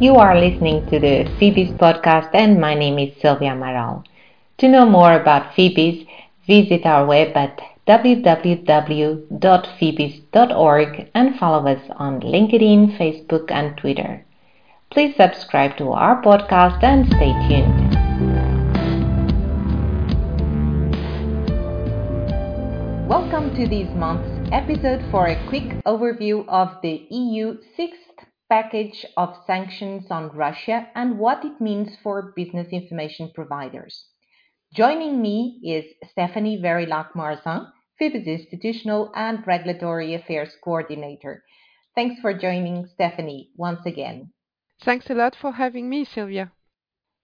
You are listening to the FEBIS podcast, and my name is Sylvia Amaral. To know more about FEBIS, visit our web at www.febis.org and follow us on LinkedIn, Facebook, and Twitter. Please subscribe to our podcast and stay tuned. Welcome to this month's episode for a quick overview of the EU sixth package of sanctions on Russia and what it means for business information providers. Joining me is Stephanie Verilac-Marzin, FEBIS Institutional and Regulatory Affairs Coordinator. Thanks for joining Stephanie once again. Thanks a lot for having me, Sylvia.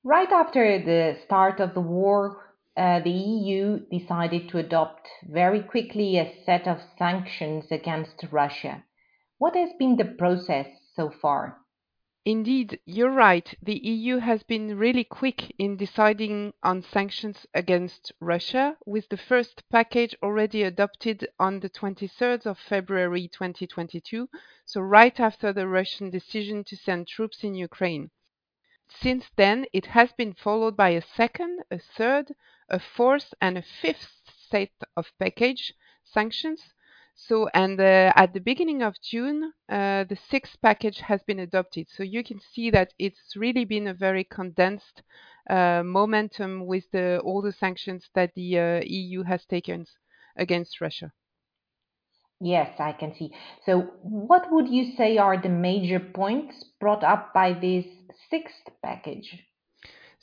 Right after the start of the war, uh, the EU decided to adopt very quickly a set of sanctions against Russia. What has been the process so far? Indeed, you're right. The EU has been really quick in deciding on sanctions against Russia, with the first package already adopted on the 23rd of February 2022, so right after the Russian decision to send troops in Ukraine. Since then, it has been followed by a second, a third, a fourth, and a fifth set of package sanctions. So, and uh, at the beginning of June, uh, the sixth package has been adopted. So you can see that it's really been a very condensed uh, momentum with the, all the sanctions that the uh, EU has taken against Russia. Yes, I can see. So, what would you say are the major points brought up by this sixth package?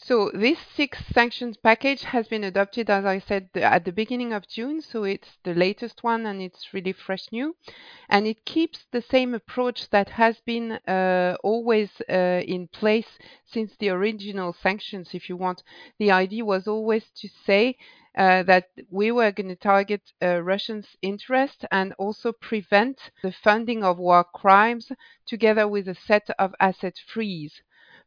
So this sixth sanctions package has been adopted, as I said, at the beginning of June. So it's the latest one and it's really fresh new. And it keeps the same approach that has been uh, always uh, in place since the original sanctions, if you want. The idea was always to say uh, that we were going to target uh, Russians' interest and also prevent the funding of war crimes together with a set of asset freeze.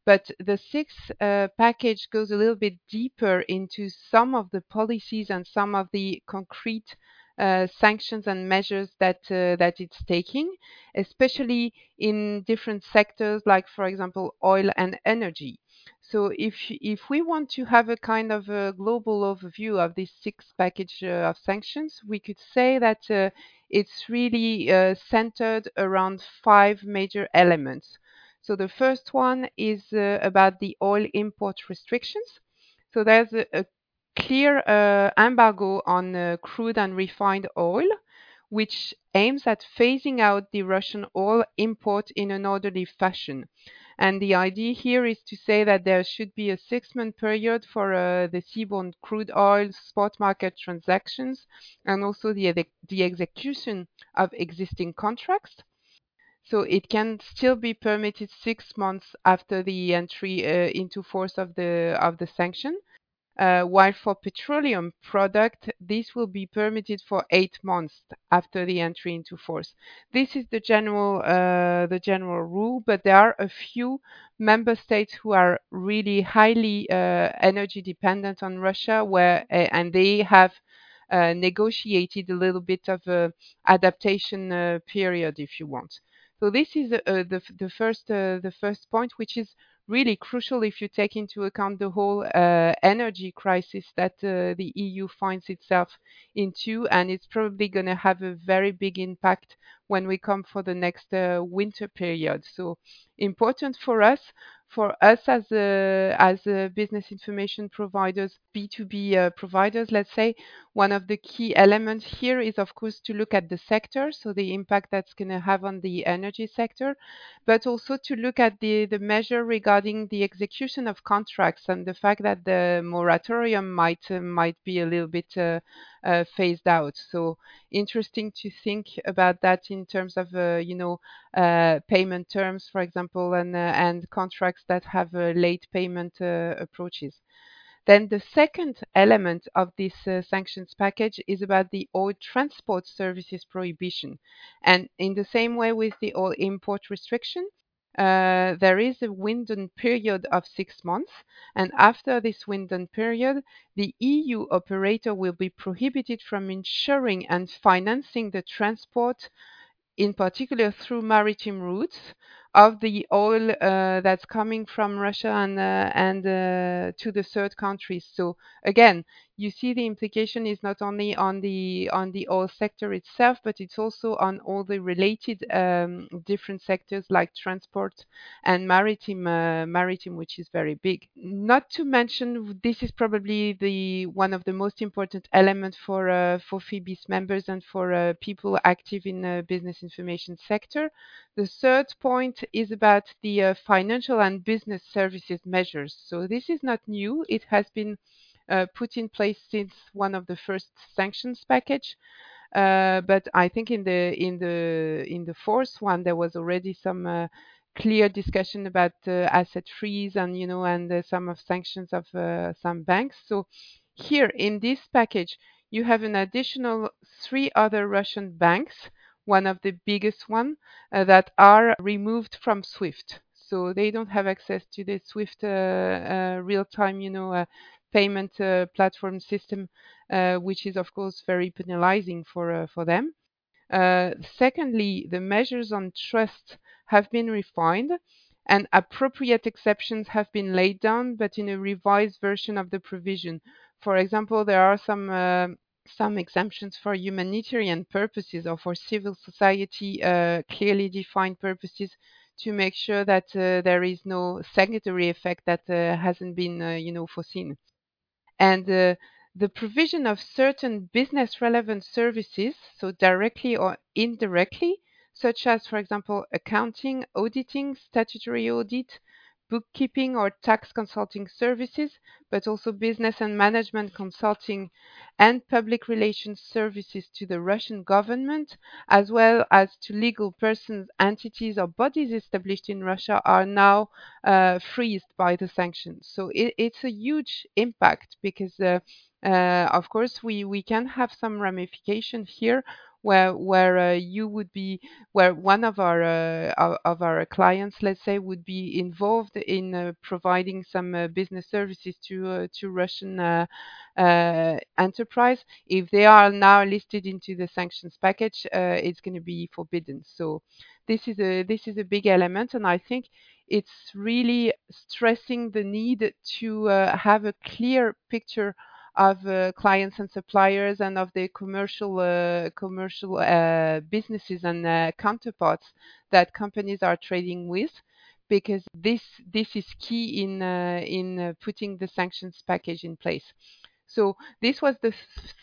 But the sixth uh, package goes a little bit deeper into some of the policies and some of the concrete uh, sanctions and measures that uh, that it's taking, especially in different sectors, like for example oil and energy. So if if we want to have a kind of a global overview of this sixth package uh, of sanctions, we could say that uh, it's really uh, centered around five major elements. So the first one is uh, about the oil import restrictions. So there's a, a clear uh, embargo on uh, crude and refined oil, which aims at phasing out the Russian oil import in an orderly fashion. And the idea here is to say that there should be a six month period for uh, the seaborne crude oil spot market transactions and also the, the execution of existing contracts. So it can still be permitted six months after the entry uh, into force of the of the sanction. Uh, while for petroleum product, this will be permitted for eight months after the entry into force. This is the general uh, the general rule, but there are a few member states who are really highly uh, energy dependent on Russia, where uh, and they have uh, negotiated a little bit of a adaptation uh, period, if you want. So this is uh, the the first uh, the first point, which is really crucial if you take into account the whole uh, energy crisis that uh, the EU finds itself into, and it's probably going to have a very big impact when we come for the next uh, winter period. So important for us for us as a, as a business information providers, B2B uh, providers, let's say, one of the key elements here is, of course, to look at the sector, so the impact that's going to have on the energy sector, but also to look at the, the measure regarding the execution of contracts and the fact that the moratorium might uh, might be a little bit uh, uh, phased out. So interesting to think about that in terms of uh, you know uh, payment terms, for example, and and contracts that have late payment approaches. Then the second element of this uh, sanctions package is about the oil transport services prohibition. And in the same way with the oil import restriction, uh, there is a window period of six months, and after this window period, the EU operator will be prohibited from insuring and financing the transport, in particular through maritime routes, of the oil uh, that's coming from Russia and uh, and uh, to the third countries. So again, you see the implication is not only on the on the oil sector itself, but it's also on all the related um, different sectors like transport and maritime maritime, which is very big. Not to mention, this is probably the one of the most important elements for for FEBIS members and for people active in the business information sector. The third point is about the uh, financial and business services measures. So this is not new; it has been uh, put in place since one of the first sanctions package. Uh, but I think in the in the in the fourth one there was already some clear discussion about asset freeze and you know and some of sanctions of some banks. So here in this package you have an additional three other Russian banks, one of the biggest one uh, that are removed from SWIFT. So they don't have access to the SWIFT uh, uh, real-time, you know, payment uh, platform system, which is of course very penalizing for for them. secondly, the measures on trust have been refined and appropriate exceptions have been laid down, but in a revised version of the provision. For example, there are some uh, some exemptions for humanitarian purposes or for civil society uh, clearly defined purposes to make sure that uh, there is no secondary effect that hasn't been, you know, foreseen. And uh, the provision of certain business relevant services, so directly or indirectly, such as, for example, accounting, auditing, statutory audit, bookkeeping or tax consulting services, but also business and management consulting and public relations services to the Russian government, as well as to legal persons, entities, or bodies established in Russia, are now uh, freezed by the sanctions. So it, it's a huge impact because. Uh, of course, we, can have some ramification here where where uh, you would be where one of our uh, of our clients, let's say, would be involved in uh, providing some uh, business services to uh, to Russian uh, enterprise. If they are now listed into the sanctions package, it's going to be forbidden. So this is a this is a big element, and I think it's really stressing the need to have a clear picture uh, clients and suppliers and of the commercial uh, commercial uh, businesses and counterparts that companies are trading with because this this is key in uh, in uh, putting the sanctions package in place so this was the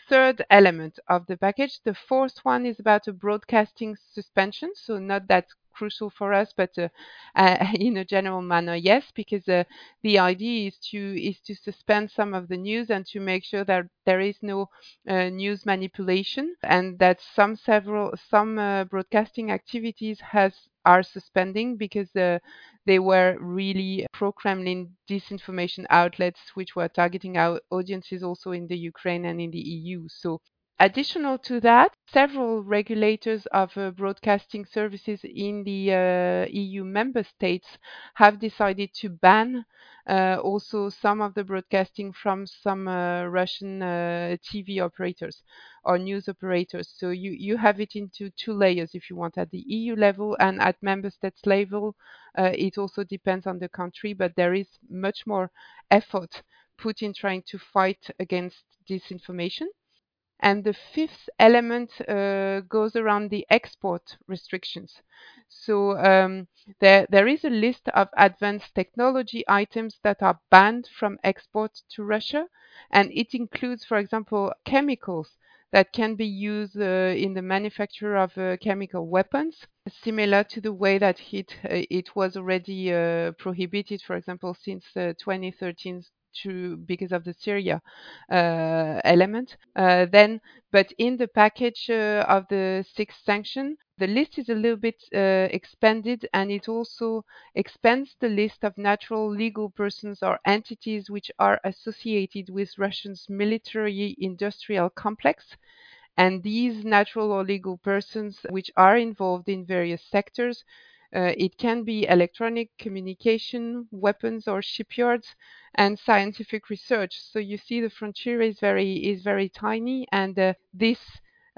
third element of the package. The fourth one is about a broadcasting suspension. So not that crucial for us, but uh, uh, in a general manner, yes, because uh, the idea is to is to suspend some of the news and to make sure that there is no uh, news manipulation and that some several some uh, broadcasting activities has are suspending because uh, they were really pro-Kremlin disinformation outlets which were targeting our audiences also in the Ukraine and in the EU. So Additional to that, several regulators of uh, broadcasting services in the uh, EU member states have decided to ban uh, also some of the broadcasting from some uh, Russian uh, TV operators or news operators. So you, you have it into two layers if you want at the EU level and at member states level. Uh, it also depends on the country, but there is much more effort put in trying to fight against disinformation. And the fifth element uh, goes around the export restrictions. So um, there, there is a list of advanced technology items that are banned from export to Russia, and it includes, for example, chemicals that can be used uh, in the manufacture of uh, chemical weapons, similar to the way that it, uh, it was already uh, prohibited, for example, since uh, 2013 to because of the Syria uh, element. Uh, then, but in the package uh, of the sixth sanction, the list is a little bit uh, expanded and it also expands the list of natural legal persons or entities which are associated with Russia's military industrial complex. And these natural or legal persons, which are involved in various sectors, it can be electronic communication, weapons or shipyards, and scientific research. So you see the frontier is very is very tiny, and uh, this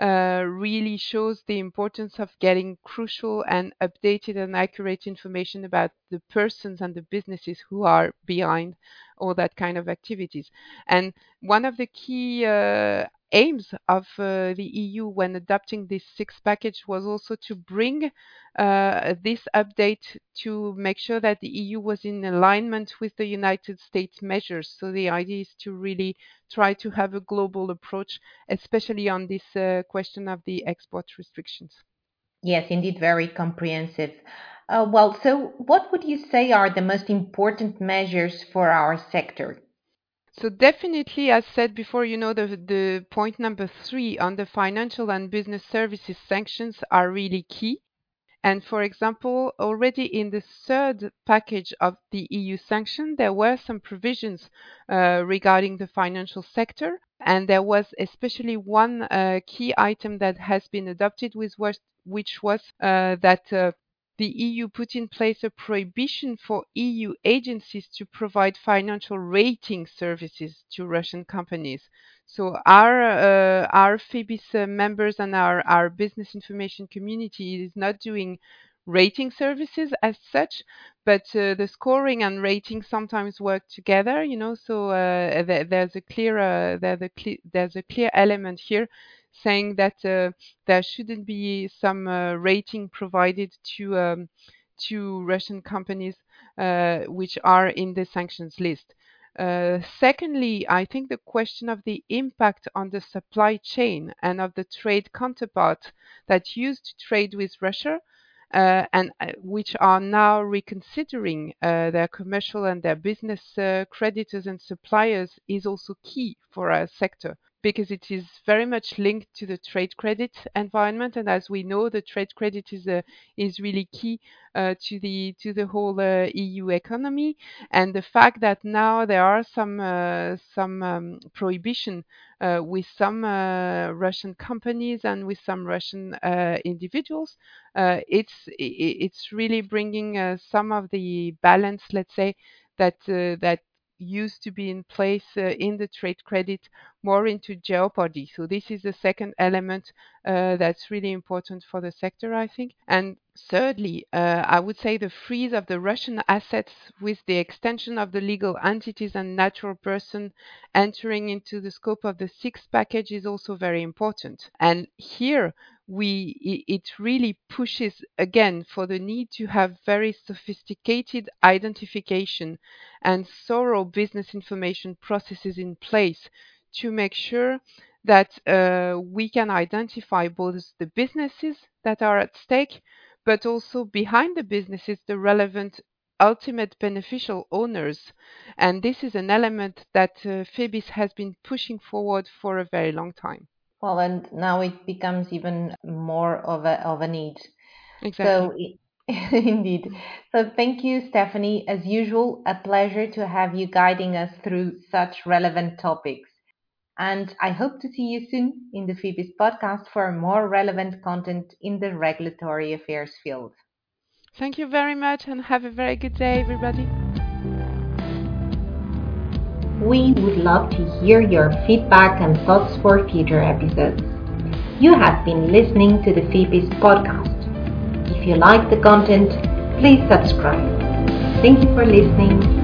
uh, really shows the importance of getting crucial and updated and accurate information about the persons and the businesses who are behind all that kind of activities. And one of the key uh, aims of uh, the EU when adopting this sixth package was also to bring uh, this update to make sure that the EU was in alignment with the United States measures. So the idea is to really try to have a global approach, especially on this uh, question of the export restrictions. Yes, indeed, very comprehensive. Uh, well, so what would you say are the most important measures for our sector? So definitely, as said before, you know, the, the point number three on the financial and business services sanctions are really key. And for example, already in the third package of the EU sanction, there were some provisions uh, regarding the financial sector. And there was especially one uh, key item that has been adopted, was, which was uh, that uh, the EU put in place a prohibition for EU agencies to provide financial rating services to Russian companies. So our uh, our FEBIS uh, members and our, our business information community is not doing rating services as such, but uh, the scoring and rating sometimes work together. You know, so uh, th- there's a clear there's a clear there's a clear element here saying that uh, there shouldn't be some uh, rating provided to um, to Russian companies uh, which are in the sanctions list. Uh, secondly, I think the question of the impact on the supply chain and of the trade counterparts that used to trade with Russia uh, and uh, which are now reconsidering their commercial and their business creditors and suppliers is also key for our sector because it is very much linked to the trade credit environment. And as we know, the trade credit is uh, is really key uh, to the to the whole uh, EU economy. And the fact that now there are some uh, some um, prohibition uh, with some uh, Russian companies and with some Russian individuals, it's it's really bringing some of the balance, let's say, that that used to be in place uh, in the trade credit more into jeopardy. So this is the second element uh, that's really important for the sector, I think. And thirdly, uh, I would say the freeze of the Russian assets with the extension of the legal entities and natural person entering into the scope of the sixth package is also very important. And here we it really pushes again for the need to have very sophisticated identification and thorough business information processes in place to make sure that uh, we can identify both the businesses that are at stake but also behind the businesses the relevant ultimate beneficial owners. And this is an element that uh, FEBIS has been pushing forward for a very long time well, and now it becomes even more of a of a need. Exactly. So indeed. So thank you, Stephanie. As usual, a pleasure to have you guiding us through such relevant topics. And I hope to see you soon in the FEBIS podcast for more relevant content in the regulatory affairs field. Thank you very much and have a very good day, everybody. We would love to hear your feedback and thoughts for future episodes. You have been listening to the FEBIS podcast. If you like the content, please subscribe. Thank you for listening